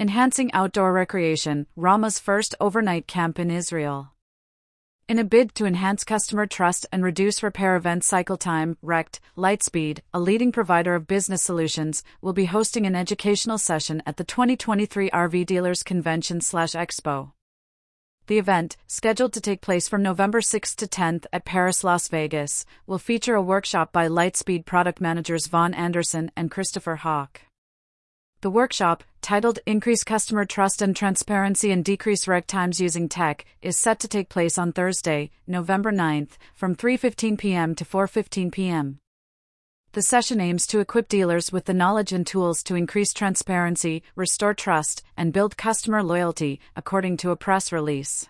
Enhancing Outdoor Recreation, Ramah's first overnight camp in Israel. In a bid to enhance customer trust and reduce repair event cycle time, RECT, Lightspeed, a leading provider of business solutions, will be hosting an educational session at the 2023 RV Dealers Convention Expo. The event, scheduled to take place from November 6 to 10th at Paris Las Vegas, will feature a workshop by Lightspeed product managers Vaughn Anderson and Christopher Hawk. The workshop, titled Increase Customer Trust and Transparency and Decrease Rec Times Using Tech, is set to take place on Thursday, November 9th, from 3:15 p.m. to 4:15 p.m. The session aims to equip dealers with the knowledge and tools to increase transparency, restore trust, and build customer loyalty, according to a press release.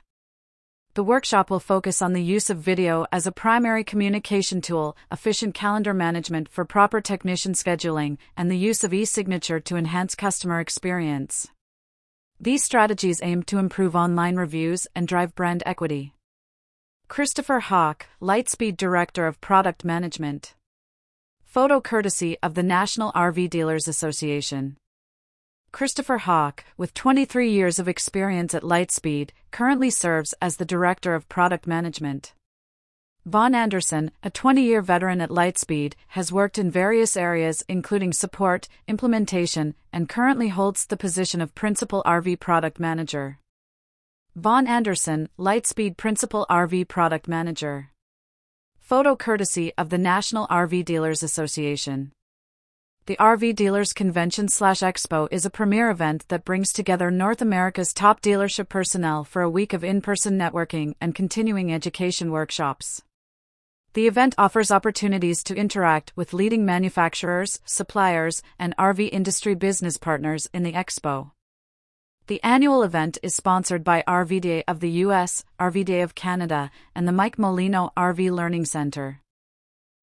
The workshop will focus on the use of video as a primary communication tool, efficient calendar management for proper technician scheduling, and the use of e signature to enhance customer experience. These strategies aim to improve online reviews and drive brand equity. Christopher Hawk, Lightspeed Director of Product Management. Photo courtesy of the National RV Dealers Association. Christopher Hawk, with 23 years of experience at Lightspeed, currently serves as the Director of Product Management. Vaughn Anderson, a 20 year veteran at Lightspeed, has worked in various areas including support, implementation, and currently holds the position of Principal RV Product Manager. Vaughn Anderson, Lightspeed Principal RV Product Manager. Photo courtesy of the National RV Dealers Association. The RV Dealers Convention slash Expo is a premier event that brings together North America's top dealership personnel for a week of in person networking and continuing education workshops. The event offers opportunities to interact with leading manufacturers, suppliers, and RV industry business partners in the expo. The annual event is sponsored by RVDA of the US, RVDA of Canada, and the Mike Molino RV Learning Center.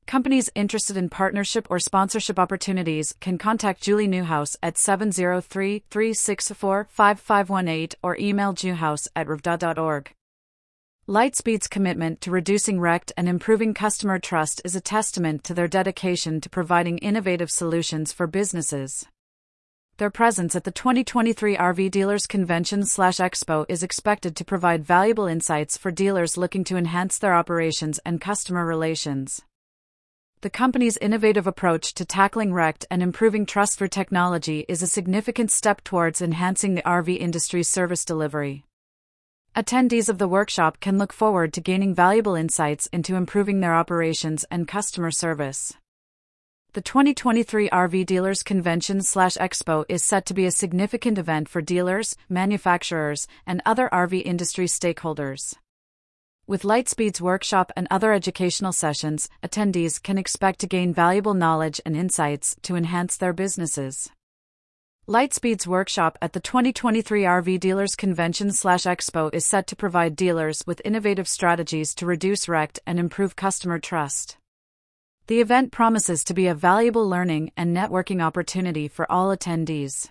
Companies interested in partnership or sponsorship opportunities can contact Julie Newhouse at 703 364 5518 or email newhouse at rvda.org. Lightspeed's commitment to reducing RECT and improving customer trust is a testament to their dedication to providing innovative solutions for businesses. Their presence at the 2023 RV Dealers Convention slash Expo is expected to provide valuable insights for dealers looking to enhance their operations and customer relations the company's innovative approach to tackling RECT and improving trust for technology is a significant step towards enhancing the RV industry's service delivery. Attendees of the workshop can look forward to gaining valuable insights into improving their operations and customer service. The 2023 RV Dealers Convention slash Expo is set to be a significant event for dealers, manufacturers, and other RV industry stakeholders. With Lightspeed's workshop and other educational sessions, attendees can expect to gain valuable knowledge and insights to enhance their businesses. Lightspeed's workshop at the 2023 RV Dealers Convention Expo is set to provide dealers with innovative strategies to reduce RECT and improve customer trust. The event promises to be a valuable learning and networking opportunity for all attendees.